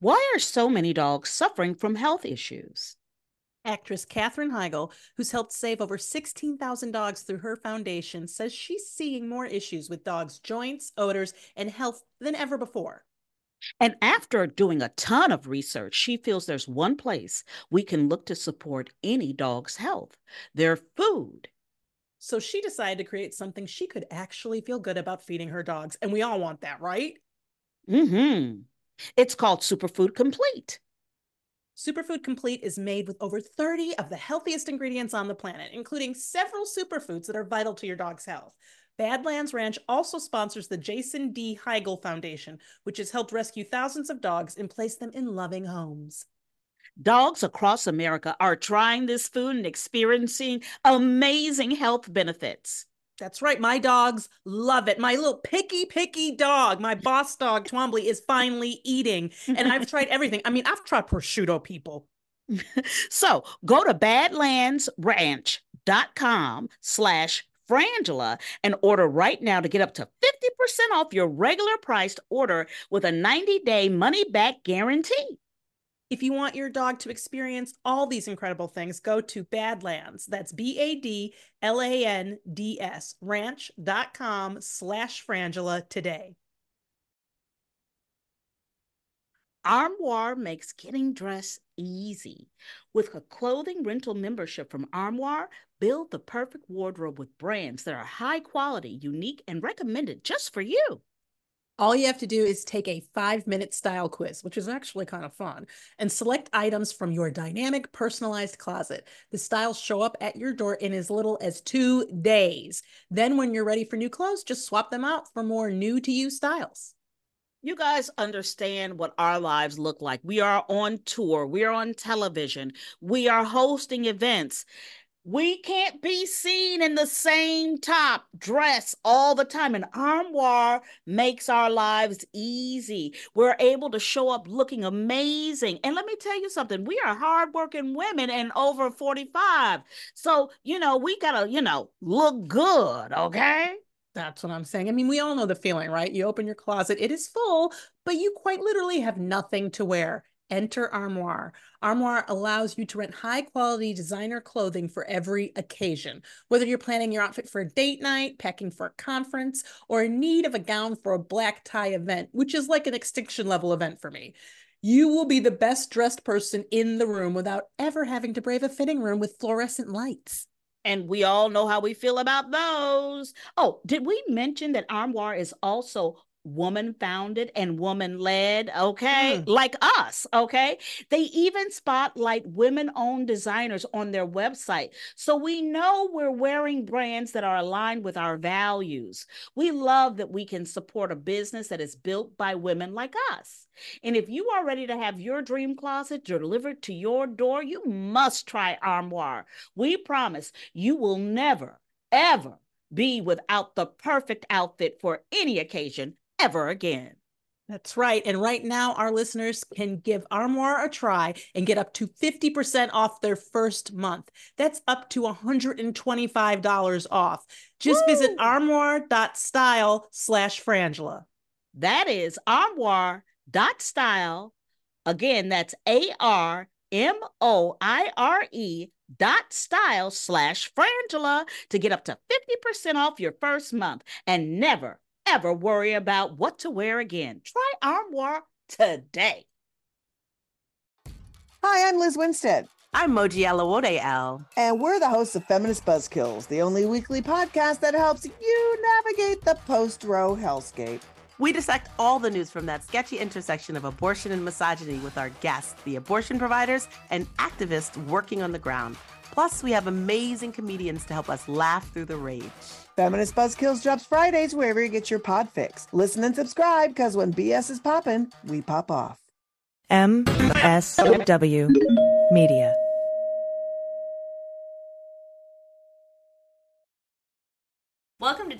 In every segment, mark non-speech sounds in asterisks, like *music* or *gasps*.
Why are so many dogs suffering from health issues? Actress Katherine Heigl, who's helped save over 16,000 dogs through her foundation, says she's seeing more issues with dogs' joints, odors, and health than ever before. And after doing a ton of research, she feels there's one place we can look to support any dog's health their food. So she decided to create something she could actually feel good about feeding her dogs. And we all want that, right? Mm hmm. It's called Superfood Complete. Superfood Complete is made with over 30 of the healthiest ingredients on the planet, including several superfoods that are vital to your dog's health. Badlands Ranch also sponsors the Jason D. Heigl Foundation, which has helped rescue thousands of dogs and place them in loving homes. Dogs across America are trying this food and experiencing amazing health benefits. That's right. My dogs love it. My little picky, picky dog, my boss dog, Twombly, is finally eating. And I've *laughs* tried everything. I mean, I've tried prosciutto, people. *laughs* so go to badlandsranch.com slash Frangela and order right now to get up to 50% off your regular priced order with a 90 day money back guarantee. If you want your dog to experience all these incredible things, go to Badlands. That's B A D L A N D S, ranch.com slash Frangela today. Armoire makes getting dressed easy. With a clothing rental membership from Armoire, build the perfect wardrobe with brands that are high quality, unique, and recommended just for you. All you have to do is take a five minute style quiz, which is actually kind of fun, and select items from your dynamic personalized closet. The styles show up at your door in as little as two days. Then, when you're ready for new clothes, just swap them out for more new to you styles. You guys understand what our lives look like. We are on tour, we are on television, we are hosting events. We can't be seen in the same top dress all the time. And Armoire makes our lives easy. We're able to show up looking amazing. And let me tell you something we are hardworking women and over 45. So, you know, we got to, you know, look good, okay? That's what I'm saying. I mean, we all know the feeling, right? You open your closet, it is full, but you quite literally have nothing to wear. Enter Armoire. Armoire allows you to rent high quality designer clothing for every occasion. Whether you're planning your outfit for a date night, packing for a conference, or in need of a gown for a black tie event, which is like an extinction level event for me. You will be the best dressed person in the room without ever having to brave a fitting room with fluorescent lights. And we all know how we feel about those. Oh, did we mention that Armoire is also woman founded and woman led, okay? Mm. Like us, okay? They even spotlight women owned designers on their website. So we know we're wearing brands that are aligned with our values. We love that we can support a business that is built by women like us. And if you are ready to have your dream closet delivered to your door, you must try Armoire. We promise you will never, ever be without the perfect outfit for any occasion ever again. That's right. And right now, our listeners can give Armoire a try and get up to 50% off their first month. That's up to $125 off. Just Woo! visit armoire.style slash Frangela. That is armoire.style. Again, that's A R M O I R E dot style slash Frangela to get up to 50% off your first month and never ever worry about what to wear again. Try Armoire today. Hi, I'm Liz Winstead. I'm Moji Alawode-El. And we're the hosts of Feminist Buzzkills, the only weekly podcast that helps you navigate the post Roe hellscape. We dissect all the news from that sketchy intersection of abortion and misogyny with our guests, the abortion providers and activists working on the ground. Plus, we have amazing comedians to help us laugh through the rage. Feminist Buzzkills drops Fridays wherever you get your pod fix. Listen and subscribe because when BS is popping, we pop off. MSW Media.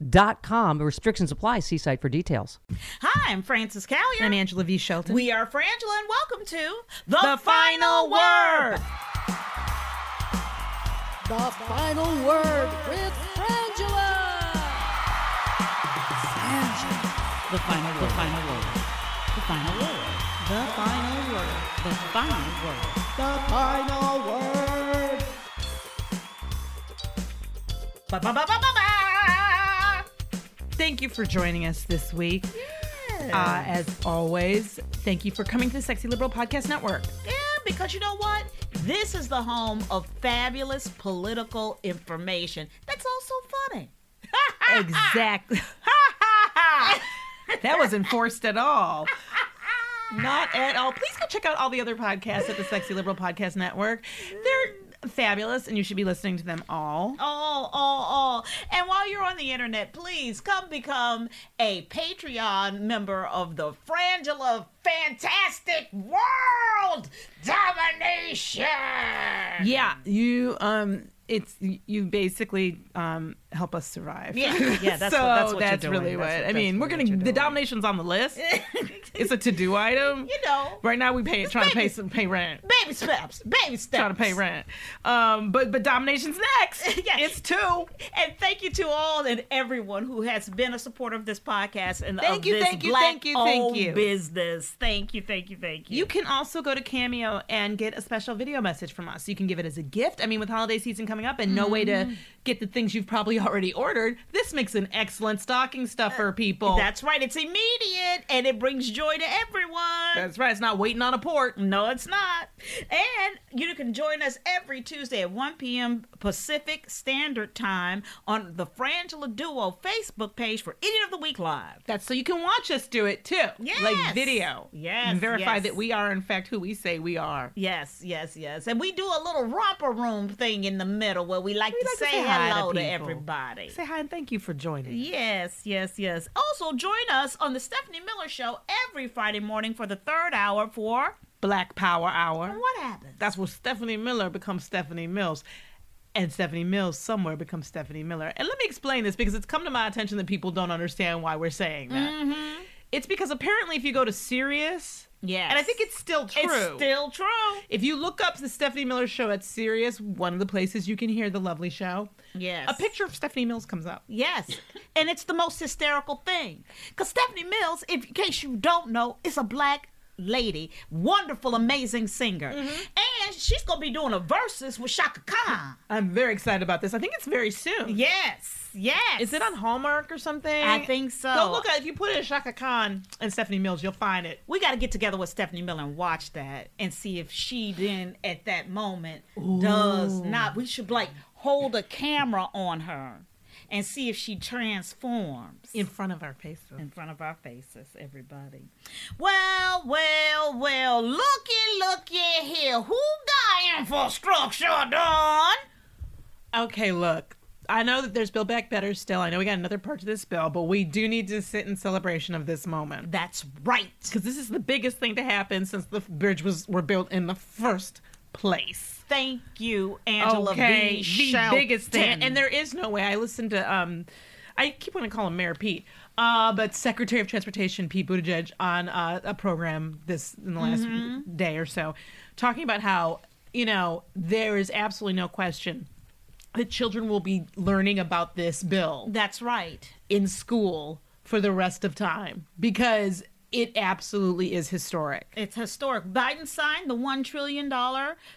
Restrictions apply. See site for details. Hi, I'm Frances Callier. I'm Angela V. Shelton. We are Frangela, and welcome to The, Final Word. The final word with Frangela. The final word. The final word. The final word. The final word. The final word. The final word. Ba, ba, ba, ba, ba, ba. Thank you for joining us this week. Uh, as always, thank you for coming to the Sexy Liberal Podcast Network. Yeah, because you know what? This is the home of fabulous political information. That's also funny. *laughs* exactly. that wasn't forced at all. Not at all. Please go check out all the other podcasts at the Sexy Liberal Podcast Network. They're fabulous, and you should be listening to them all. Oh, oh, oh. And while you're on the internet, please come become a Patreon member of the Frangela Fantastic World Domination. Yeah, you um it's you basically um help us survive. Yeah, yeah, that's *laughs* so what- that's what that's really That's what, what- I that's mean. We're gonna the domination's on the list. *laughs* it's a to do item. You know. Right now we pay trying to pay some pay rent. Baby steps, baby steps. *laughs* Trying to pay rent. Um, but but domination's next. *laughs* yes. It's two. And thank you to all and everyone who has been a supporter of this podcast and Thank of you, thank you, thank you, thank you. business. Thank you, thank you, thank you. You can also go to Cameo and get a special video message from us. You can give it as a gift. I mean, with holiday season coming up and no way to Mm-hmm. Get the things you've probably already ordered, this makes an excellent stocking stuffer, uh, people. That's right. It's immediate and it brings joy to everyone. That's right. It's not waiting on a port. No, it's not. And you can join us every Tuesday at 1 p.m. Pacific Standard Time on the Frangela Duo Facebook page for Idiot of the Week Live. That's so you can watch us do it too. Yes. Like video. Yes, And verify yes. that we are, in fact, who we say we are. Yes, yes, yes. And we do a little romper room thing in the middle where we like, We to, like to say say hi to hello to, people. everybody. Say hi and thank you for joining. Yes, yes, yes. Also, join us on the Stephanie Miller Show every Friday morning for the third hour for Black Power Hour. What happens? That's where Stephanie Miller becomes Stephanie Mills. And Stephanie Mills somewhere becomes Stephanie Miller. And let me explain this because it's come to my attention that people don't understand why we're saying that. Mm-hmm. It's because apparently if you go to Sirius, Yes. and I think it's still true. It's still true. If you look up the Stephanie Miller show at Sirius, one of the places you can hear the lovely show, Yes. a picture of Stephanie Mills comes up. Yes. and it's the most hysterical thing. Because Stephanie Mills, if, in case you don't know, is a black lady, wonderful, amazing singer. Mm-hmm. And she's going to be doing a versus with Chaka Khan. I'm very excited about this. I think it's very soon. Yes. Yes. Is it on Hallmark or something? I think so. Go look at if you put in Chaka Khan and Stephanie Mills, you'll find it. We got to get together with Stephanie Miller and watch that and see if she then at that moment does not. We should like hold a camera on her and see if she transforms in front of our faces. in front of our faces, everybody. Well, well, well, looky, looky here. Who got infrastructure done? Okay, look. I know that there's Build Back Better still. I know we got another part to this bill, but we do need to sit in celebration of this moment. That's right. Because this is the biggest thing to happen since the bridge was were built in the first place. Thank you, Angela okay, V. the biggest thing. And there is no way. I listened to um, I keep wanting to call him Mayor Pete, uh, but Secretary of Transportation Pete Buttigieg on uh, a program this in the last Mm-hmm. day or so, talking about how you know there is absolutely no question that children will be learning about this bill That's right. in school for the rest of time because it absolutely is historic. It's historic. Biden signed the $1 trillion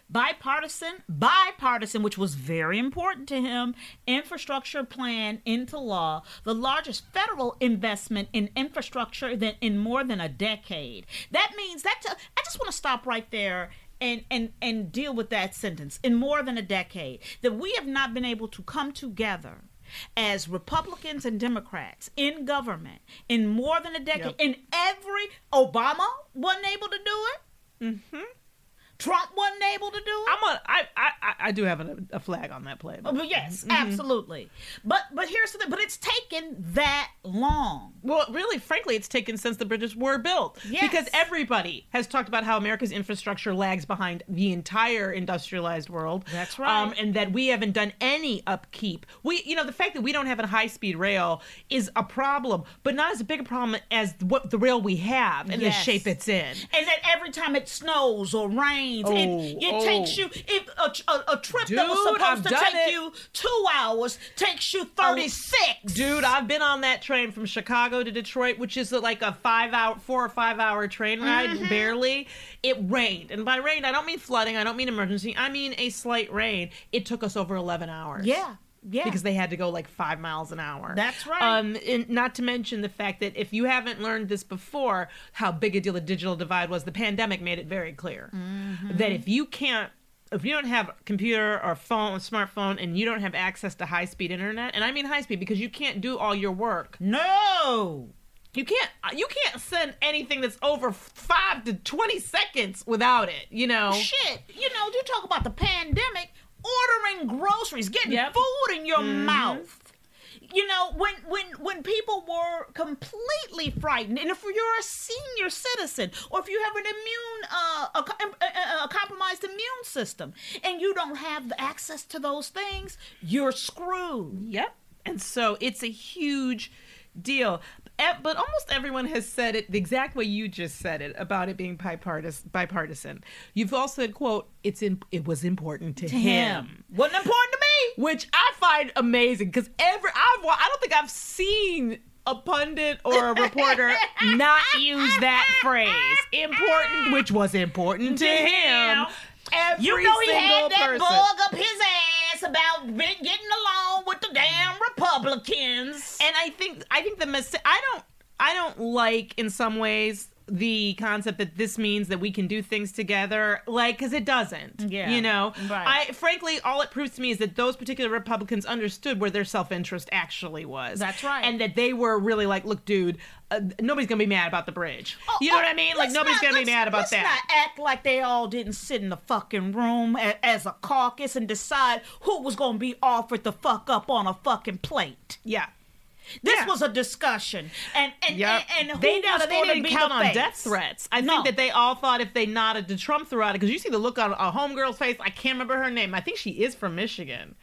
bipartisan, bipartisan, which was very important to him, infrastructure plan into law, the largest federal investment in infrastructure than in more than a decade. That means that I just want to stop right there and, and, and deal with that sentence in more than a decade that we have not been able to come together as Republicans and Democrats in government in more than a decade. Yep. And every Obama wasn't able to do it. Mm-hmm. Trump wasn't able to do it. I'm a, I, I, I- do have a, a flag on that play. Oh, but yes, absolutely. But but here's the thing. But it's taken that long. Well, really, frankly, it's taken since the bridges were built. Yes. Because everybody has talked about how America's infrastructure lags behind the entire industrialized world. That's right. Um, and that we haven't done any upkeep. We, you know, the fact that we don't have a high speed rail is a problem, but not as big a problem as what the rail we have and Yes. the shape it's in. And that every time it snows or rains, Oh, it, it oh. takes you if a, a, a trip that was Dude, I've supposed to take it. you two hours takes you thirty six. Dude, I've been on that train from Chicago to Detroit, which is like a five hour, four or five hour train ride, Mm-hmm. barely. It rained. And by rain, I don't mean flooding, I don't mean emergency, I mean a slight rain. It took us over 11 hours. Yeah, yeah. Because they had to go like five miles an hour. That's right. Um, and not to mention the fact that if you haven't learned this before, how big a deal the digital divide was, the pandemic made it very clear Mm-hmm. that if you can't if you don't have a computer or phone, or smartphone, and you don't have access to high speed internet, and I mean high speed because you can't do all your work. no. You can't you can't send anything that's over five to twenty seconds without it. You know. Shit, you know, you talk about the pandemic, ordering groceries, getting Yep. food in your mouth. You know, when when when people were completely frightened, and if you're a senior citizen, or if you have an immune, uh, a, a, a compromised immune system, and you don't have the access to those things, you're screwed. Yep. And so it's a huge deal. But almost everyone has said it the exact way you just said it about it being bipartisan. bipartisan. You've all said, "quote It's in, it was important to, him. wasn't important to me. which I find amazing because every I've I don't think I've seen a pundit or a reporter not use that *laughs* phrase important, which was important to him. Every You know he had that person. bug up his ass about getting along with the damn Republicans. and I think I think the mis- I don't I don't like in some ways the concept that this means that we can do things together like because it doesn't Yeah. you know Right. i frankly all it proves to me is that those particular republicans understood where their self-interest actually was That's right. and that they were really like look dude uh, nobody's gonna be mad about the bridge you know Oh, what i mean like nobody's not- gonna be mad about let's that not act like they all didn't sit in the fucking room a- as a caucus and decide who was going to be offered the fuck up on a fucking plate. yeah This Yeah. was a discussion, and and Yep. and, and they, now, they didn't count on face? death threats. I No. think that they all thought if they nodded to Trump throughout it, because you see the look on a homegirl's face. I can't remember her name. I think she is from Michigan,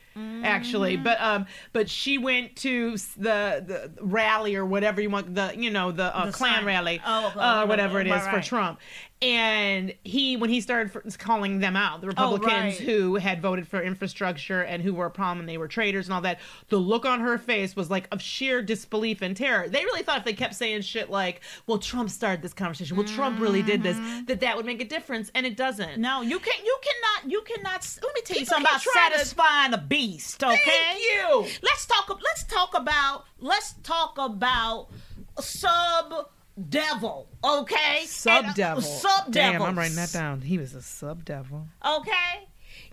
actually. Mm. But um, but she went to the the rally or whatever you want the you know the, uh, The Klan sign. rally, Oh, uh, whatever it is Right, for. Trump. And he, when he started calling them out, the oh, Republicans Oh, right. who had voted for infrastructure and who were a problem and they were traitors and all that, the look on her face was like of sheer disbelief and terror. They really thought if they kept saying shit like, "Well, Trump started this conversation. Well, Trump really did this," mm-hmm. that that would make a difference, and it doesn't. No, you can't. you cannot you cannot. Let me tell you something about trying to- satisfying a beast. Okay, Thank you. Let's talk. Let's talk about. Let's talk about sub devil. Okay, uh, Sub devil. Sub devil. Damn, I'm writing that down. He was a sub devil. Okay.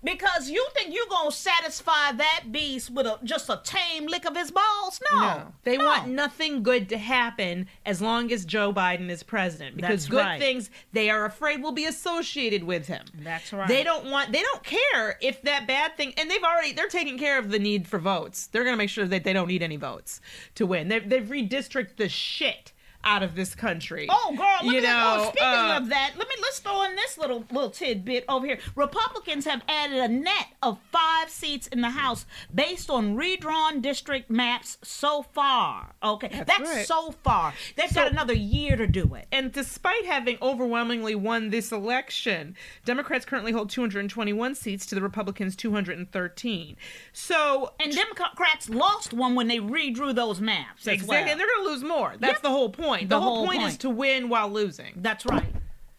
Because you think you're gonna satisfy that beast with a just a tame lick of his balls? No, No, they no. want nothing good to happen as long as Joe Biden is president because That's good right. things they are afraid will be associated with him. That's right. They don't want they don't care if that bad thing and they've already they're taking care of the need for votes. They're going to make sure that they don't need any votes to win. They've they've redistricted the shit out of this country. Oh, girl! Look you at that. know, Oh, speaking uh, of that, let me let's throw in this little little tidbit over here. Republicans have added a net of five seats in the House based on redrawn district maps so far. Okay, that's, right. so far. They've So- got another year to do it. And despite having overwhelmingly won this election, Democrats currently hold 221 seats to the Republicans 213. So And Democrats lost one when they redrew those maps. as exactly, well. and they're going to lose more. That's Yep. the whole point. The, The whole, whole point, is to win while losing. That's right.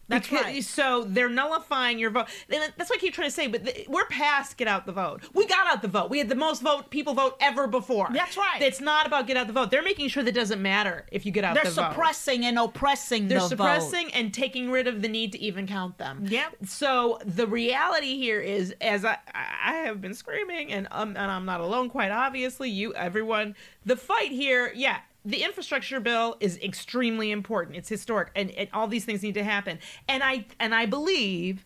That's Because- right. So they're nullifying your vote. And that's what I keep trying to say. But th- we're past get out the vote. We got out the vote. We had the most vote people vote ever before. That's right. It's not about get out the vote. They're making sure that it doesn't matter if you get out They're the vote. suppressing and oppressing They're the vote. suppressing and taking rid of the need to even count them. Yep. So the reality here is, as I I have been screaming, and um, and I'm not alone. Quite obviously, you everyone, the fight here, yeah. The infrastructure bill is extremely important. It's historic, and, and all these things need to happen. And I and I believe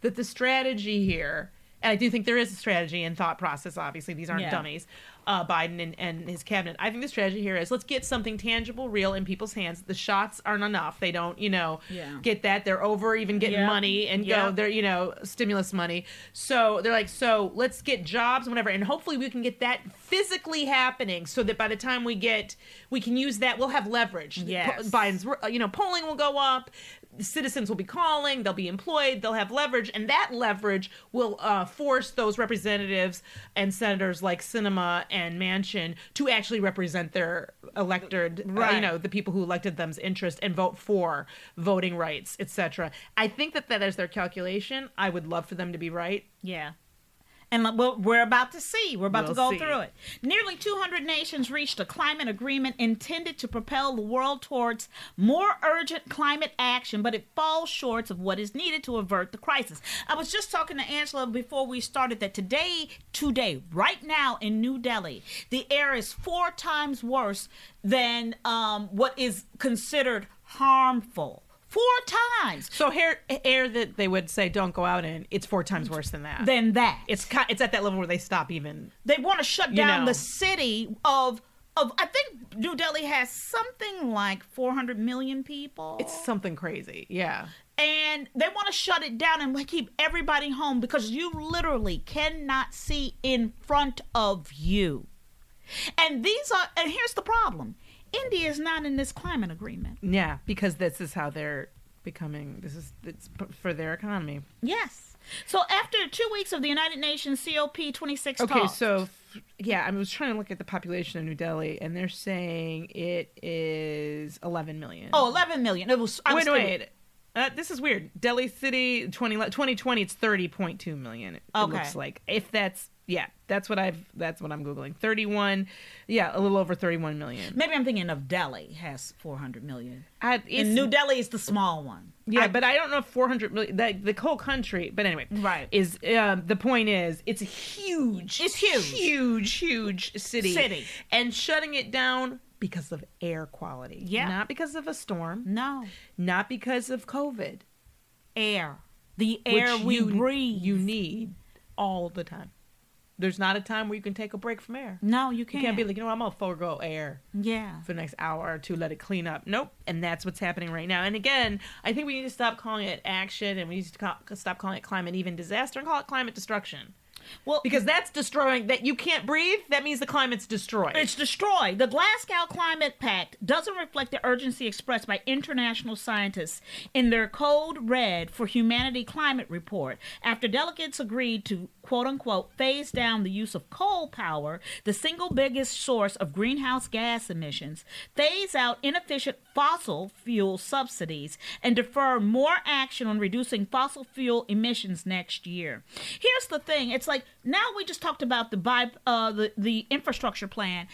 that the strategy here, and I do think there is a strategy and thought process. Obviously, these aren't Yeah. dummies. Uh, Biden and, and his cabinet. I think the strategy here is let's get something tangible, real in people's hands. The shots aren't enough. They don't, you know, Yeah. get that. They're over even getting Yeah. money and Yeah. go. They're you know stimulus money. So they're like, so let's get jobs and whatever, and hopefully we can get that physically happening, so that by the time we get, we can use that. We'll have leverage. Yes. Biden's, you know, polling will go up. Citizens will be calling. They'll be employed. They'll have leverage, and that leverage will uh, force those representatives and senators like Sinema and Manchin to actually represent their elected, uh, you know, the people who elected them's interest and vote for voting rights, etc. I think that that is their calculation. I would love for them to be right. Yeah. And we're- we're about to see. We're about to We'll go see. through it. Nearly 200 nations reached a climate agreement intended to propel the world towards more urgent climate action, but it falls short of what is needed to avert the crisis. I was just talking to Angela before we started that today, today, right now in New Delhi, the air is four times worse than um, what is considered harmful. Four times. So air, air that they would say don't go out in, it's four times worse than that. Than that. it's it's at that level where they stop even. they want to shut down know. the city of of I think New Delhi has something like 400 million people. It's something crazy. Yeah. and they want to shut it down and keep everybody home because you literally cannot see in front of you. And these are and here's the problem. India is not in this climate agreement. Yeah, because this is how they're becoming. This is it's for their economy. Yes. So after 2 weeks of the United Nations COP26 Okay, talks, so yeah, I was trying to look at the population of New Delhi, and they're saying it is 11 million. Oh, 11 million. It was I wait, was wait. Uh, this is weird. Delhi City 20, 2020, it's 30.2 million. It, it Okay. looks like if that's yeah, that's what I've that's what I'm googling. 31, yeah, a little over 31 million. Maybe I'm thinking of Delhi has 400 million. I, And New Delhi is the small one. Yeah, I- but I don't know if 400 million, the, the whole country, but anyway. Right. Is, um, the point is, it's a huge, It's huge. huge, huge city. City. And shutting it down because of air quality. Yeah. Not because of a storm, no not because of COVID. air, the air which we you, breathe. You need all the time. There's not a time where you can take a break from air. no, you can't. You can't be like, you know, what, I'm gonna forego air yeah. for the next hour or two, let it clean up. Nope. And that's what's happening right now. And again, I think we need to stop calling it action and we need to ca- stop calling it climate even disaster and call it climate destruction. Well, Because that's destroying that you can't breathe, that means the climate's destroyed. It's destroyed. The Glasgow Climate Pact doesn't reflect the urgency expressed by international scientists in their Code Red for Humanity climate report after delegates agreed to quote unquote phase down the use of coal power, the single biggest source of greenhouse gas emissions, phase out inefficient fossil fuel subsidies, and defer more action on reducing fossil fuel emissions next year. Here's the thing it's like now we just talked about the, bi- uh, the, the infrastructure plan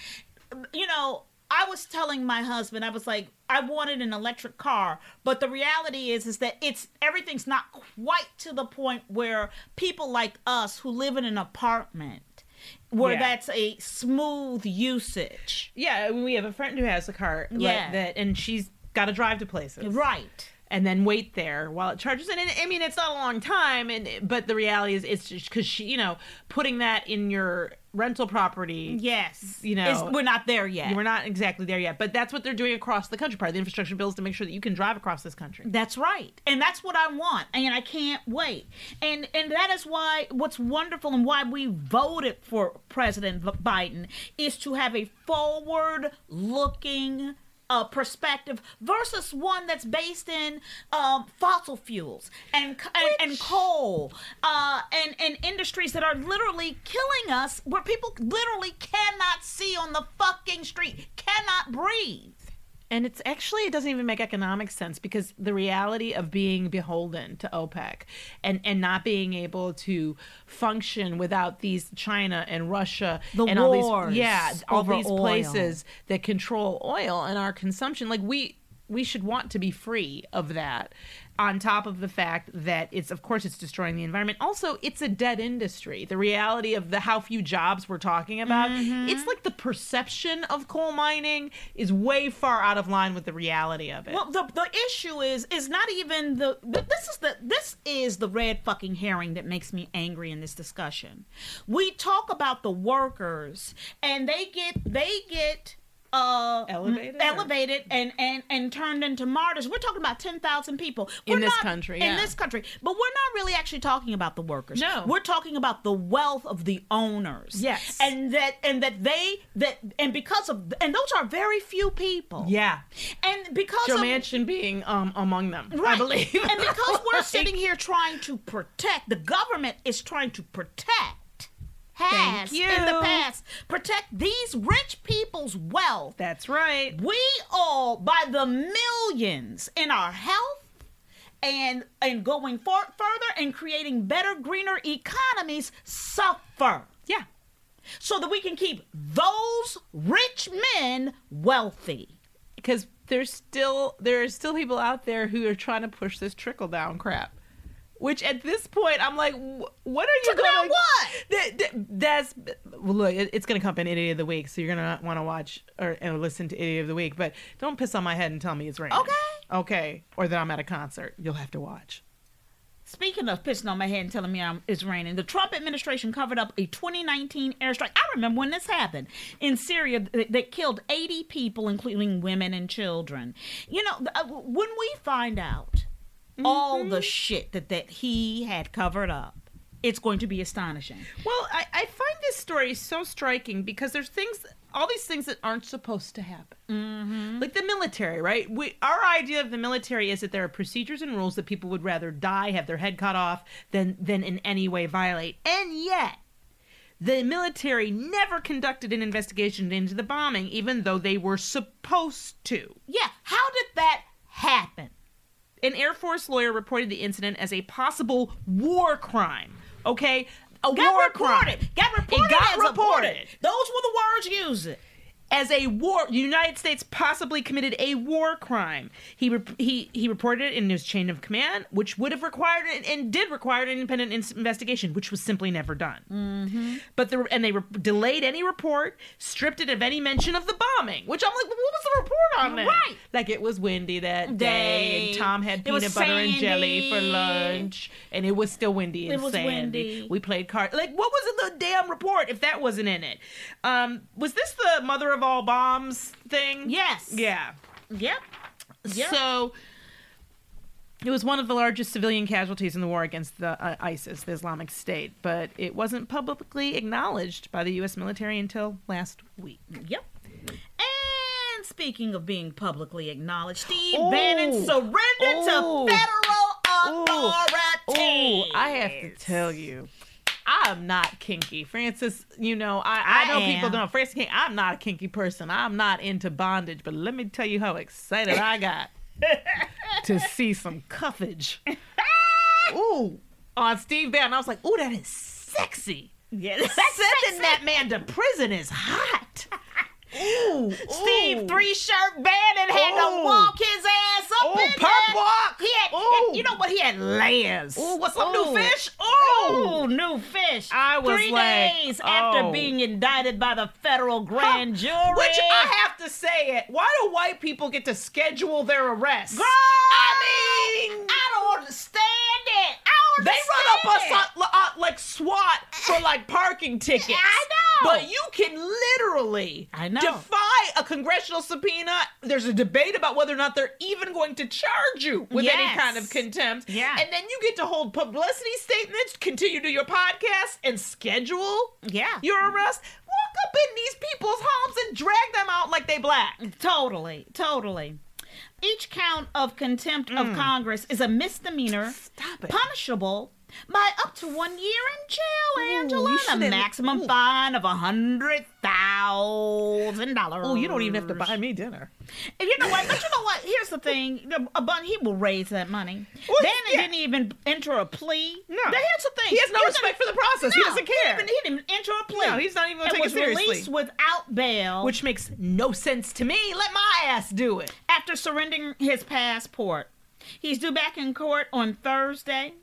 you know, I was telling my husband, I was like, I wanted an electric car, but the reality is, is that it's everything's not quite to the point where people like us who live in an apartment where Yeah. that's a smooth usage. Yeah, we have a friend who has a car. like Yeah. that, and she's got to drive to places. Right. and then wait there while it charges. And, and I mean, it's not a long time, and but the reality is, it's just because she, you know, putting that in your rental property. Yes. You know, It's- we're not there yet. We're not exactly there yet, but that's what they're doing across the country. Part of the infrastructure bill is to make sure that you can drive across this country. That's right. And that's what I want. And I can't wait. And and that is why what's wonderful and why we voted for President Biden is to have a forward looking uh, perspective versus one that's based in um, fossil fuels and and, and coal uh, and and industries that are literally killing us, where people literally cannot see on the fucking street, cannot breathe. And it's actually it doesn't even make economic sense because the reality of being beholden to OPEC and and not being able to function without these China and Russia The and all these yeah all these oil. places that control oil and our consumption like we we should want to be free of that on top of the fact that it's of course it's destroying the environment also it's a dead industry the reality of the how few jobs we're talking about Mm-hmm. it's like the perception of coal mining is way far out of line with the reality of it Well, the the issue is is not even the this is the this is the red fucking herring that makes me angry in this discussion. We talk about the workers and they get they get uh Elevated or- elevated and and and turned into martyrs. We're talking about 10,000 people. In We're this not- country, in this country. But we're not really actually talking about the workers. No. we're talking about the wealth of the owners. Yes. and that and that they that and because of and those are very few people. Yeah. And because Joe of Manchin being um among them Right. I believe. And because we're *laughs* sitting here trying to protect, the government is trying to protect, has in the past, protect these rich people's wealth. that's right We all, by the millions in our health and and going for, further and creating better, greener economies, suffer. yeah So that we can keep those rich men wealthy. because there's still there are still people out there who are trying to push this trickle down crap. Which at this point I'm like, what are you Trickle going down what? That, that- that's well, look. It, it's going to come up in Idiot of the Week, so you're going to want to watch or, or listen to Idiot of the Week. But don't piss on my head and tell me it's raining. Okay. Okay. Or that I'm at a concert. You'll have to watch. Speaking of pissing on my head and telling me I'm, it's raining, the Trump administration covered up a 2019 airstrike. I remember when this happened in Syria that, that killed 80 people, including women and children. You know, uh, when we find out all the shit that, that he had covered up, it's going to be astonishing. Well, I, I find this story so striking because there's things, all these things that aren't supposed to happen. Mm-hmm. Like the military, right? We, our idea of the military is that there are procedures and rules that people would rather die, have their head cut off, than than in any way violate. And yet, the military never conducted an investigation into the bombing, even though they were supposed to. Yeah, how did that happen? An Air Force lawyer reported the incident as a possible war crime. Okay, a Got war reported. crime. Got reported. It got reported. Those were the words used. As a war the united states possibly committed a war crime he rep- he he reported it in his chain of command which would have required and, and did require an independent ins- investigation which was simply never done mm-hmm. but the and they re- delayed any report stripped it of any mention of the bombing which i'm like well, what was the report on that Right. like it was windy that day, Day. and tom had It peanut butter and jelly for lunch and it was still windy and It was sandy windy. we played cards like what was in the damn report if that wasn't in it um was this the mother of all bombs thing Yes. yeah Yep. Yep. so it was one of the largest civilian casualties in the war against the uh, ISIS, the Islamic State, but it wasn't publicly acknowledged by the U.S. military until last week. Yep. And speaking of being publicly acknowledged, Steve. Bannon surrendered to federal authority. Oh, I have to tell you, I'm not kinky. Frances, you know, I, I, I know people don't. Frances, King, I'm not a kinky person. I'm not into bondage, but let me tell you how excited I got *laughs* to see some cuffage. *laughs* Ooh, on Steve Bannon. I was like, ooh, that is sexy. Yes. Sending that man to prison is hot. Ooh, Steve ooh. Three Shirt band and had to walk his ass up Ooh, in perp there. walk. He had, Ooh. you know what? He had layers. Ooh, what's up, new fish? Ooh. Ooh, new fish. I was Three like, days oh. after oh. being indicted by the federal grand jury. Which I have to say it. Why do white people get to schedule their arrests? Girl, I mean, I don't understand it. They run up us uh, like SWAT for like parking tickets. I know. But you can literally defy a congressional subpoena. There's a debate about whether or not they're even going to charge you with any kind of contempt. Yeah. And then you get to hold publicity statements, continue to your podcast, and schedule Yeah. your arrest. Walk up in these people's homes and drag them out like they black. Totally, totally. Each count of contempt of Congress is a misdemeanor, Mm. Punishable by up to one year in jail, Angela. and a maximum ooh. fine of a hundred thousand dollars. Oh, you don't even have to buy me dinner. And you know what? But you know what? Here's the thing: the, a bun, he will raise that money. Well, Bannon yeah. didn't even enter a plea. No. Now, here's the thing: He has no respect gonna- for the process. He No, doesn't He care. didn't, he didn't even enter a plea. No, he's not even gonna and take it was seriously. released without bail, Which makes no sense to me. Let my ass do it. after surrendering his passport. He's due back in court on Thursday.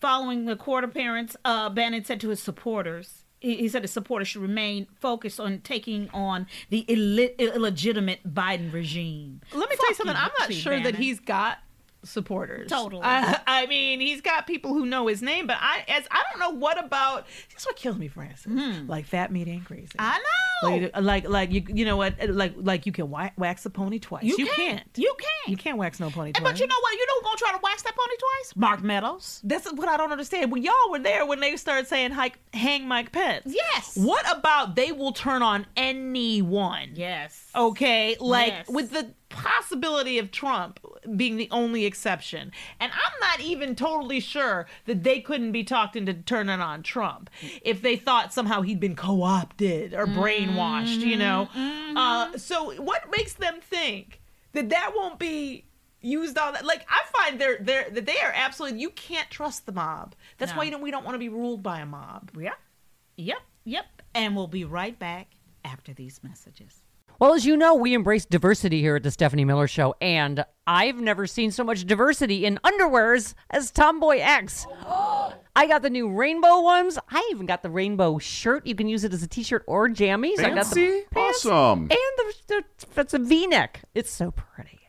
Following the court appearance, uh, Bannon said to his supporters, he, said his supporters should remain focused on taking on the illi- illegitimate Biden regime. Let me tell you Fuck something. I'm not Steve sure that he's got supporters. Totally. I, *laughs* I mean, he's got people who know his name, but I as I don't know what about. This is what kills me, Frances. Hmm. Like fat meat ain't crazy. I know. Like, uh, like, like you, you know what? Uh, like, like you can wax a pony twice. You You, can't. can't. You can't. You can't wax no pony twice. but you know what? You know who's gonna try to wax that pony twice? Mark Meadows. That's what I don't understand. When y'all were there when they started saying hike, hang Mike Pence. Yes. What about they will turn on anyone? Yes. Okay, like Yes. with the possibility of Trump being the only exception. And I'm not even totally sure that they couldn't be talked into turning on Trump if they thought somehow he'd been co opted or brainwashed, you know? Uh, so, what makes them think that that won't be? Used on that, like I find they're they're that they are absolutely. You can't trust the mob. That's No. why you don't, we don't want to be ruled by a mob. yeah Yep. Yep. And we'll be right back after these messages. Well, as you know, we embrace diversity here at the Stephanie Miller Show, and I've never seen so much diversity in underwears as Tomboy X. *gasps* I got the new rainbow ones. I even got the rainbow shirt. You can use it as a t-shirt or jammies. I got the Fancy? pants Awesome. And the, the it's a V-neck. It's so pretty.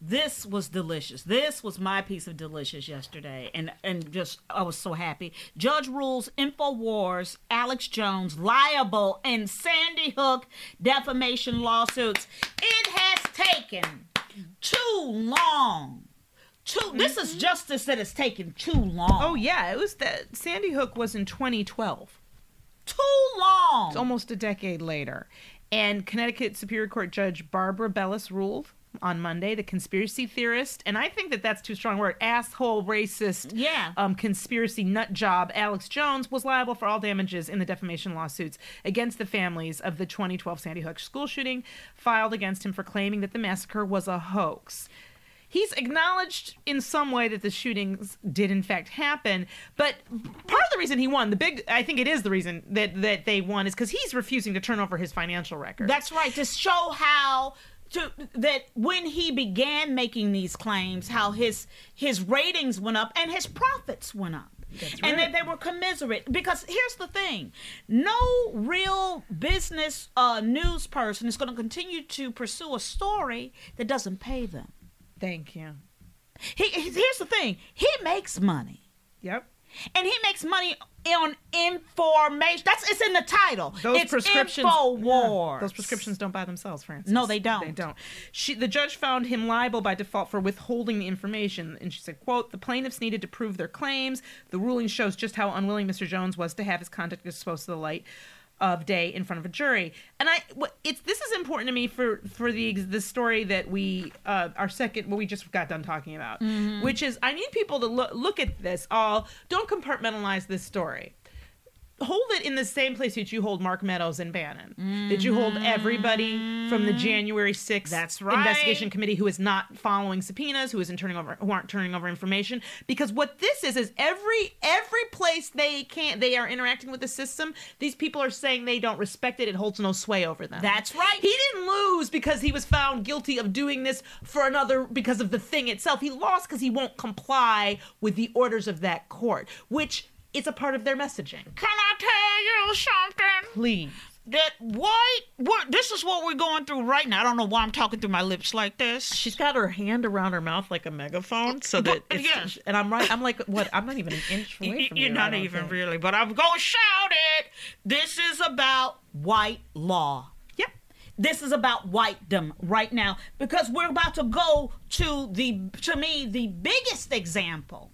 This was delicious. This was my piece of delicious yesterday, and and just I was so happy. Judge rules Infowars, Alex Jones liable in Sandy Hook defamation lawsuits. It has taken too long. Too. This is mm-hmm. justice that has taken too long. Oh yeah, it was that Sandy Hook was in 2012. too long. It's almost a decade later. And Connecticut Superior Court Judge Barbara Bellis ruled on Monday, the conspiracy theorist, and I think that that's too strong a word, asshole, racist, Yeah. um, conspiracy nut job, Alex Jones was liable for all damages in the defamation lawsuits against the families of the 2012 Sandy Hook school shooting filed against him for claiming that the massacre was a hoax. He's acknowledged in some way that the shootings did in fact happen, but part of the reason he won, the big, I think it is the reason that that they won, is because he's refusing to turn over his financial record. That's right. To show how to that when he began making these claims, how his his ratings went up and his profits went up. and that they were commiserate because here's the thing no real business uh, news person is going to continue to pursue a story that doesn't pay them Thank you. He here's the thing. He makes money. Yep. And he makes money on information. That's it's in the title. Those it's prescriptions. Infowars. Yeah, those prescriptions don't buy themselves, Frances. No, they don't. They don't. She, the judge found him liable by default for withholding the information, and she said, "quote The plaintiffs needed to prove their claims. The ruling shows just how unwilling Mr. Jones was to have his conduct exposed to the light." Of day in front of a jury, and I, what- it's this is important to me for for the the story that we uh, our second what we just got done talking about, which is I need people to look look at this all. Don't compartmentalize this story hold it in the same place that you hold Mark Meadows and Bannon. That you hold everybody from the January 6th That's right. investigation committee who is not following subpoenas, who isn't turning over who aren't turning over information. Because what this is is every every place they can't they are interacting with the system, these people are saying they don't respect it, it holds no sway over them. That's right. He didn't lose because he was found guilty of doing this for another because of the thing itself. He lost because he won't comply with the orders of that court, which is a part of their messaging. Can I tell you something? Please. That white, what? This is what we're going through right now. I don't know why I'm talking through my lips like this. She's got her hand around her mouth like a megaphone, so that But- it's, yes. and I'm right. I'm like, what? I'm not even an inch away from You're you. I not even think. really, but I'm going to shout it. This is about white law. Yep. This is about whitedom right now because we're about to go to the, to me, the biggest example.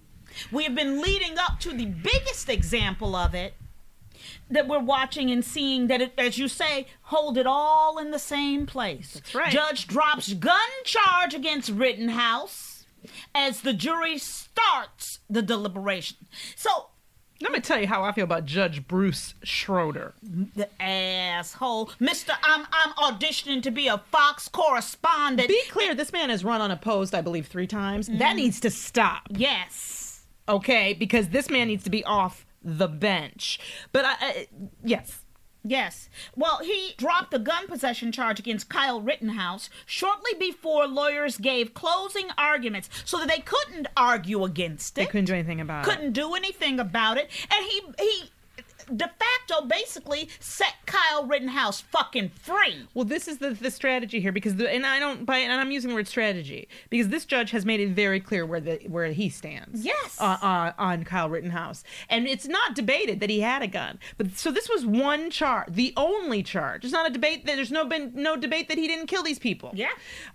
We have been leading up to the biggest example of it that we're watching and seeing that it, as you say, hold it all in the same place. That's right. Judge drops gun charge against Rittenhouse as the jury starts the deliberation. So Let me tell you how I feel about Judge Bruce Schroeder. the asshole, Mister, I'm I'm auditioning to be a Fox correspondent. Be clear, this man has run unopposed, I believe, three times. Mm-hmm. That needs to stop. yes, okay? Because this man needs to be off the bench. But I, I yes. yes. Well, he dropped the gun possession charge against Kyle Rittenhouse shortly before lawyers gave closing arguments, so that they couldn't argue against it. They couldn't do anything about it. couldn't do anything about it, and he he de facto basically set Kyle Rittenhouse fucking free. Well, this is the the strategy here because the and I don't by and I'm using the word strategy because this judge has made it very clear where the where he stands. Yes. Uh, uh, on Kyle Rittenhouse, and it's not debated that he had a gun. But so this was one charge, the only charge. It's not a debate. That there's no been no debate that he didn't kill these people. Yeah.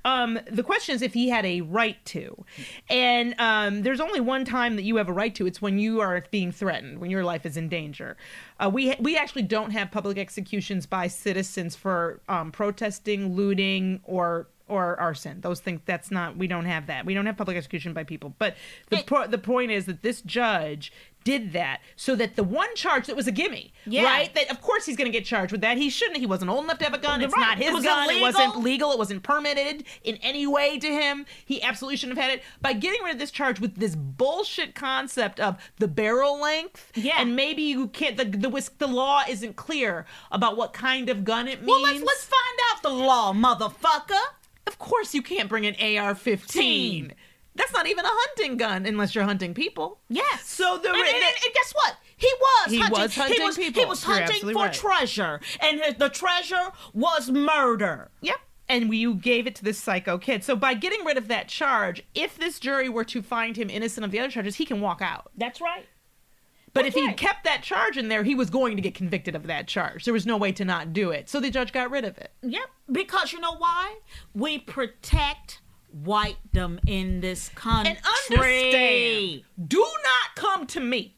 Um, the question is if he had a right to, and um, there's only one time that you have a right to. It's when you are being threatened, when your life is in danger. Uh, we we actually don't have public executions by citizens for um, protesting, looting, or or arson. Those things that's not we don't have that. We don't have public execution by people. But the po- the point is that this judge did that so that the one charge that was a gimme, Yeah. right? That of course he's going to get charged with that. He shouldn't. He wasn't old enough to have a gun. It's Right. not his It gun. It wasn't legal. It wasn't permitted in any way to him. He absolutely shouldn't have had it. By getting rid of this charge with this bullshit concept of the barrel length, Yeah. and maybe you can't. The the whisk, the law isn't clear about what kind of gun it means. Well, let's let's find out the law, motherfucker. Of course, you can't bring an AR-15. That's not even a hunting gun unless you're hunting people. Yes. So the and, and- and- and guess what? He was He hunting. was hunting he was, people. He was You're hunting for right. treasure, and his- the treasure was murder. Yep. And you gave it to this psycho kid. So by getting rid of that charge, if this jury were to find him innocent of the other charges, he can walk out. That's right. But That's if he kept that charge in there, he was going to get convicted of that charge. There was no way to not do it. So the judge got rid of it. Yep. Because you know why? We protect whitedom in this country. And understand, do not come to me.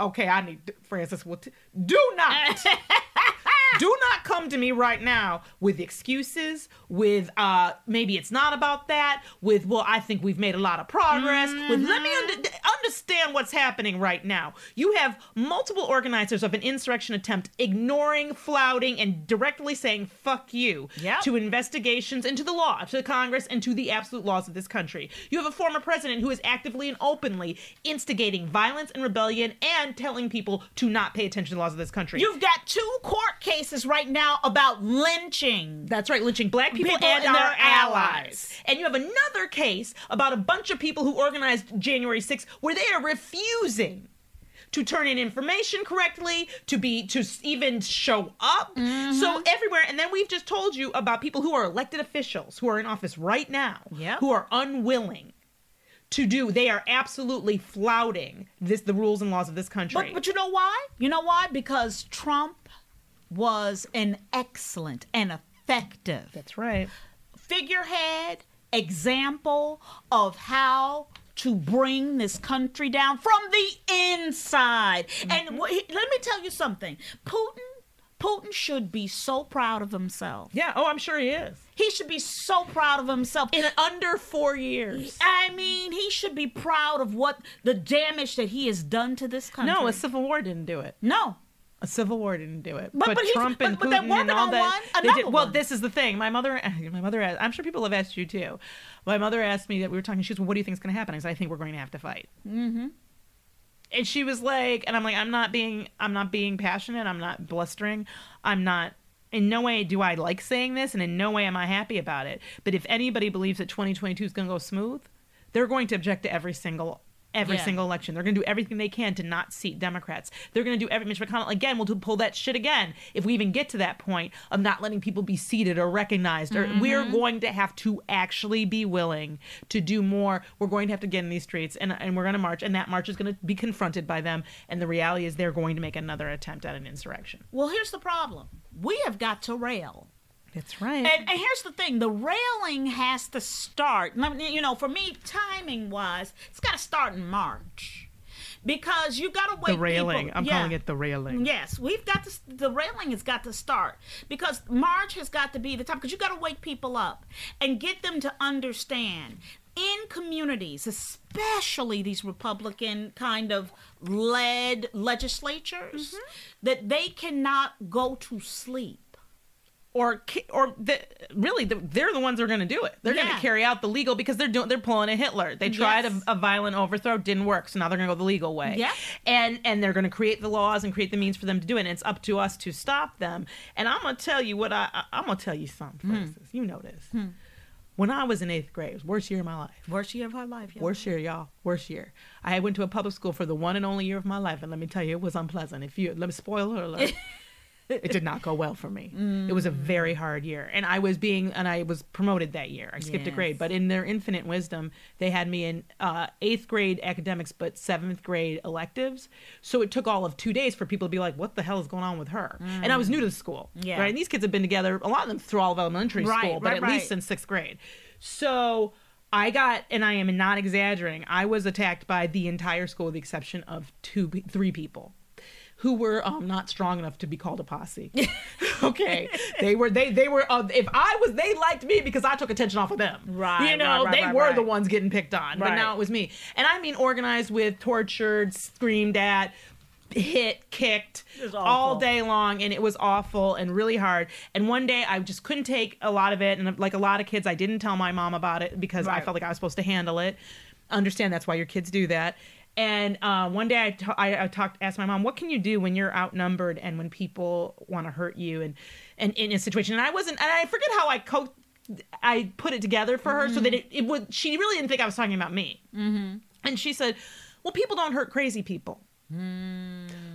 Okay, I need Frances. Will t- do not. *laughs* *laughs* do not come to me right now with excuses with uh maybe it's not about that with well i think we've made a lot of progress with let me under- understand what's happening right now. You have multiple organizers of an insurrection attempt ignoring flouting and directly saying fuck you Yep. to investigations into the law to the congress and to the absolute laws of this country. You have a former president who is actively and openly instigating violence and rebellion and telling people to not pay attention to the laws of this country. You've got two court cases right now about lynching. that's right, lynching black people, People and, and our their allies. allies. And you have another case about a bunch of people who organized January 6th where they are refusing to turn in information correctly, to be to even show up. Mm-hmm. So everywhere, and then we've just told you about people who are elected officials who are in office right now, who are unwilling to do. They are absolutely flouting this the rules and laws of this country. But, but you know why? You know why? Because Trump was an excellent and effective That's right. figurehead, example of how to bring this country down from the inside. And mm-hmm. wh- let me tell you something Putin. Putin should be so proud of himself. Yeah. Oh, I'm sure he is. He should be so proud of himself. In under four years. I mean, he should be proud of what the damage that he has done to this country. No, a civil war didn't do it. no. A civil war didn't do it. But- But, but Trump and but- but Putin and all that. one, they did. Well, one. this is the thing. My mother, *laughs* my mother. asked- I'm sure people have asked you too. My mother asked me that we were talking. She was, well, "What do you think is going to happen?" I said, "I think we're going to have to fight." Mm-hmm. And she was like, and I'm like, I'm not being, I'm not being passionate. I'm not blustering. I'm not. In no way do I like saying this, and in no way am I happy about it. But if anybody believes that 2022 is going to go smooth, they're going to object to every single every Yeah. single election. They're going to do everything they can to not seat Democrats. They're going to do every Mitch McConnell again We'll do- pull that shit again if we even get to that point of not letting people be seated or recognized. Or mm-hmm. we're going to have to actually be willing to do more. We're going to have to get in these streets and and we're going to march and that march is going to be confronted by them and the reality is they're going to make another attempt at an insurrection. Well, here's the problem we have got to rail. That's right. And, and here's the thing: the railing has to start. You know, for me, timing wise, it's got to start in March because you've got to wait. the railing. people- I'm yeah. calling it the railing. Yes, we've got to. The railing has got to start because March has got to be the time because you've got to wake people up and get them to understand in communities, especially these Republican kind of led legislatures, Mm-hmm. that they cannot go to sleep. Or or the, really the, they're the ones that are going to do it. They're going to carry out the legal because they're doing they're pulling a Hitler. They tried Yes. a, a violent overthrow, didn't work, so now they're going to go the legal way. Yeah. and and they're going to create the laws and create the means for them to do it. And it's up to us to stop them. And I'm going to tell you what I, I I'm going to tell you something. Hmm. Frances. You know this. When I was in eighth grade, it was worst year of my life. Worst year of our life. Yeah. Worst year, y'all. Worst year. I went to a public school for the one and only year of my life, and let me tell you, it was unpleasant. If you let me spoil spoiler alert. *laughs* it did not go well for me. It was a very hard year, and I was being and I was promoted that year. I skipped a grade, but in their infinite wisdom, they had me in uh, eighth grade academics, but seventh grade electives. So it took all of two days for people to be like, "What the hell is going on with her?" And I was new to the school, Yeah. right? And these kids have been together, a lot of them through all of elementary Right, school, but right, at right. least since sixth grade. So I got, and I am not exaggerating, I was attacked by the entire school, with the exception of two, three people. Who were um, not strong enough to be called a posse? *laughs* okay, they were they they were. Uh, if I was, they liked me because I took attention off of them. Right, you know, right, right, they right, were right. the ones getting picked on, but now it was me. And I mean, organized with, tortured, screamed at, hit, kicked all day long, and it was awful and really hard. And one day I just couldn't take a lot of it, and like a lot of kids, I didn't tell my mom about it because I felt like I was supposed to handle it. Understand that's why your kids do that. And uh, one day I, I, I talked, asked my mom, "What can you do when you're outnumbered and when people want to hurt you and and in a situation?" And I wasn't, and I forget how I co- I put it together for her so that it, it would. She really didn't think I was talking about me. Mm-hmm. And she said, "Well, people don't hurt crazy people."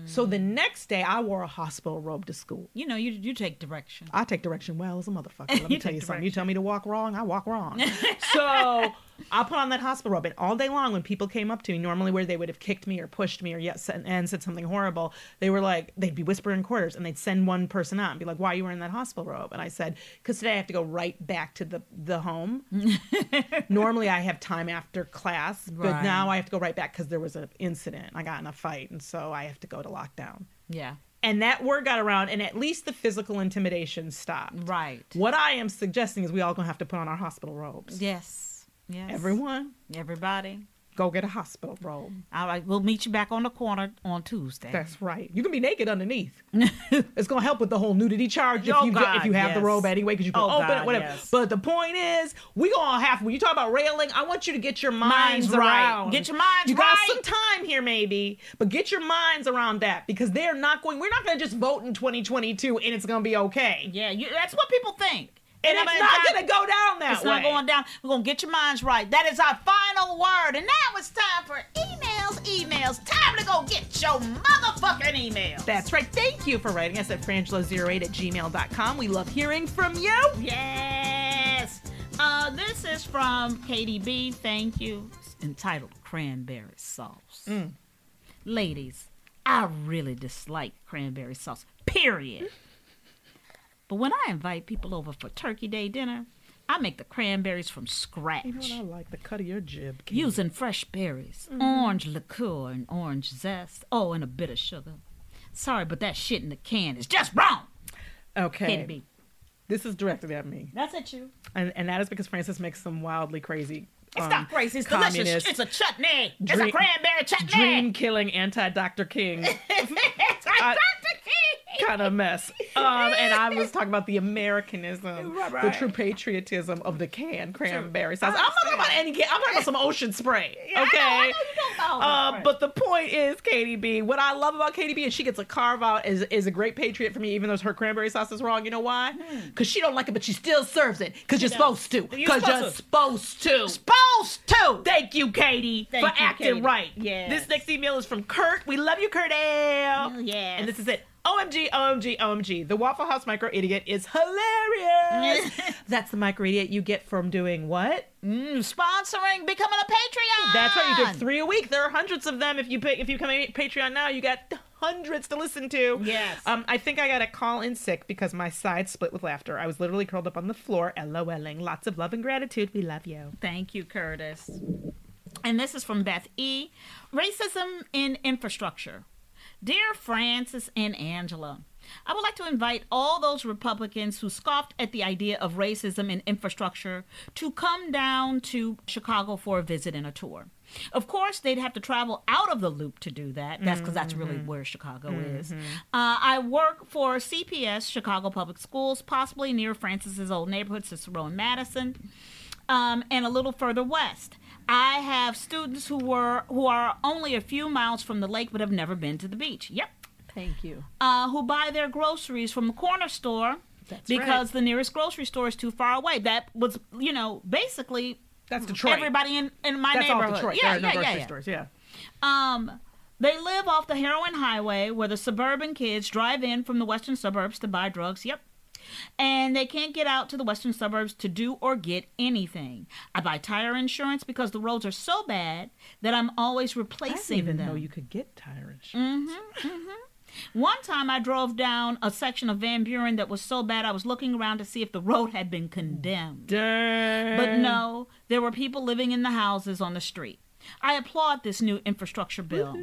So the next day, I wore a hospital robe to school. You know, you you take direction. I take direction well as a motherfucker. Let me *laughs* tell you something. You tell me to walk wrong, I walk wrong. *laughs* so I put on that hospital robe, and all day long, when people came up to me, normally where they would have kicked me or pushed me or yes said, and said something horrible, they were like, they'd be whispering quarters, and they'd send one person out and be like, "Why are you wearing that hospital robe?" And I said, "Because today I have to go right back to the the home. *laughs* normally I have time after class, but Right. now I have to go right back because there was an incident. I got in a fight, and so I have to go to lockdown." Yeah. And that word got around, and at least the physical intimidation stopped. Right. What I am suggesting is we all gonna have to put on our hospital robes. Yes. Yes. Everyone, Everybody. go get a hospital robe. All right. We'll meet you back on the corner on Tuesday. That's right. You can be naked underneath. *laughs* it's gonna help with the whole nudity charge if Oh, you God, if you have the robe anyway, because you can Oh, open God, it, whatever. yes. But the point is, we gonna have when you talk about railing, I want you to get your minds, Minds right. Get your minds You got some time here, maybe, but get your minds around that because they're not going. We're not gonna just vote in 2022 and it's gonna be okay. Yeah. You, that's what people think. And it's not gonna go down that It's way. not going down. We're gonna get your minds right. That is our final word. And now it's time for emails emails. Time to go get your motherfucking emails. That's right. Thank you for writing us at frangela08 at gmail.com. We love hearing from you. Yes. Uh, this is from KDB. Thank you. It's entitled Cranberry Sauce. Ladies, I really dislike cranberry sauce, period. But when I invite people over for Turkey Day dinner, I make the cranberries from scratch. You know what I like? The cut of your jib. Kate. Using fresh berries, orange liqueur, and orange zest. Oh, and a bit of sugar. Sorry, but that shit in the can is just wrong. Okay. KDB. This is directed at me. That's at you. And, and that is because Frances makes some wildly crazy. It's um, not crazy. It's delicious. It's a chutney. it's a cranberry chutney. dream killing anti Dr. King *laughs* it's like I- Dr. King. Kind of mess. Um, and I was talking about the Americanism, Right, the true patriotism of the can cranberry sauce. I'm not talking about any can. I'm talking about some ocean spray. Okay. Uh, but the point is, KDB. What I love about KDB is she gets a carve out is is a great patriot for me, even though her cranberry sauce is wrong. You know why? Because she don't like it, but she still serves it. Because you're supposed to. Because you're supposed to. Supposed to. Thank you, Katie, Thank for you, acting Katie. right. Yeah. This next email is from Kurt. We love you, Kurt L. yes. And this is it. OMG, OMG, OMG. The Waffle House Micro Idiot is hilarious. *laughs* That's the micro idiot you get from doing what? Mm, sponsoring, becoming a Patreon. That's right. You get three a week. There are hundreds of them. If you pay, if you become a Patreon now, you got hundreds to listen to. Yes. Um, I think I got a call in sick because my side split with laughter. I was literally curled up on the floor, LOLing. Lots of love and gratitude. We love you. Thank you, Curtis. And this is from Beth E. Racism in infrastructure. Dear Frances and Angela, I would like to invite all those Republicans who scoffed at the idea of racism in infrastructure to come down to Chicago for a visit and a tour. Of course, they'd have to travel out of the loop to do that. That's because that's really where Chicago is. Uh, I work for CPS, Chicago Public Schools, possibly near Frances's old neighborhood, Cicero and Madison um, and a little further west. I have students who were who are only a few miles from the lake but have never been to the beach. Yep. Thank you. Uh, who buy their groceries from the corner store because the nearest grocery store is too far away. That was, you know, basically That's Detroit. everybody in, in my That's all neighborhood. Detroit. Yeah, there are no yeah, grocery yeah, yeah. stores. Yeah. Um, they live off the heroin highway where the suburban kids drive in from the western suburbs to buy drugs. Yep. And they can't get out to the western suburbs to do or get anything. I buy tire insurance because the roads are so bad that I'm always I replacing didn't even them. know you could get tire insurance. Mm-hmm, mm-hmm. One time I drove down a section of Van Buren that was so bad I was looking around to see if the road had been condemned. Dang. But no, there were people living in the houses on the street. I applaud this new infrastructure bill.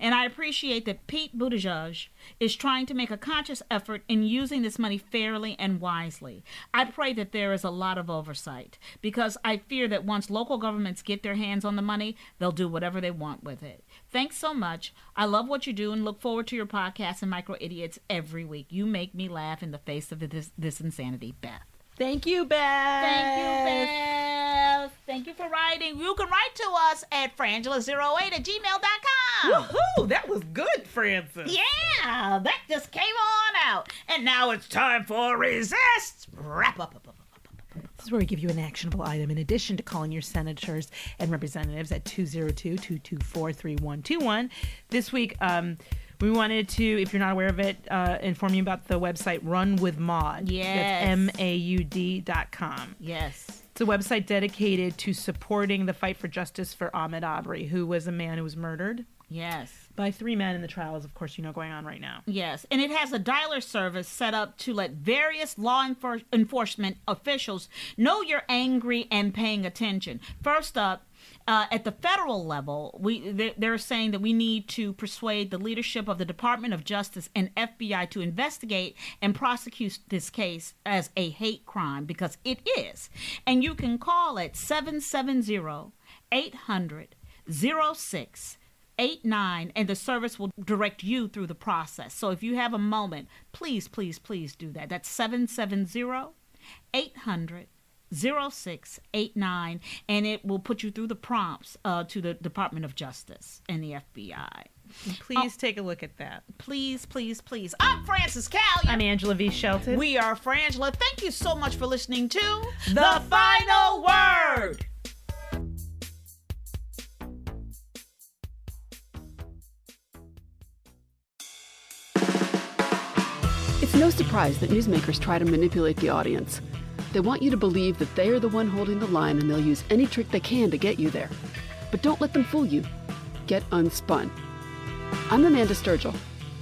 And I appreciate that Pete Buttigieg is trying to make a conscious effort in using this money fairly and wisely. I pray that there is a lot of oversight because I fear that once local governments get their hands on the money, they'll do whatever they want with it. Thanks so much. I love what you do and look forward to your podcast and Micro Idiots every week. You make me laugh in the face of this, this insanity, Beth. Thank you, Beth. Thank you, Beth. Thank you for writing. You can write to us at frangela08 at gmail.com. Woohoo! That was good, Frances. Yeah, that just came on out. And now it's time for Resist Wrap Up. This is where we give you an actionable item in addition to calling your senators and representatives at 202-224-3121. This week, um, we wanted to, if you're not aware of it, uh, inform you about the website Run with Maud. Yes. That's M-A-U-D dot com. Yes. It's a website dedicated to supporting the fight for justice for Ahmaud Arbery, who was a man who was murdered Yes. by three men in the trials, of course, you know, going on right now. Yes, and it has a dialer service set up to let various law enfor- enforcement officials know you're angry and paying attention. First up, uh, at the federal level, we they- they're saying that we need to persuade the leadership of the Department of Justice and FBI to investigate and prosecute this case as a hate crime because it is. And you can call at 770 800 06 89 and the service will direct you through the process. So if you have a moment, please, please, please do that. That's 770 800 0689 and it will put you through the prompts uh, to the Department of Justice and the FBI. Please oh, take a look at that. Please, please, please. I'm Frances Cal. I'm Angela V. Shelton. We are Frangela. Thank you so much for listening to The, the Final Word. It's no surprise that newsmakers try to manipulate the audience they want you to believe that they are the one holding the line and they'll use any trick they can to get you there. But don't let them fool you. Get unspun. I'm Amanda Sturgill.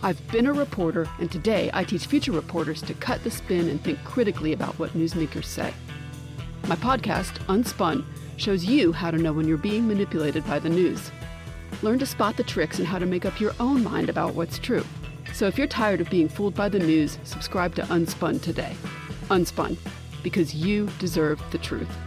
I've been a reporter, and today I teach future reporters to cut the spin and think critically about what newsmakers say. My podcast, Unspun, shows you how to know when you're being manipulated by the news. Learn to spot the tricks and how to make up your own mind about what's true. So if you're tired of being fooled by the news, subscribe to Unspun today. Unspun, because you deserve the truth.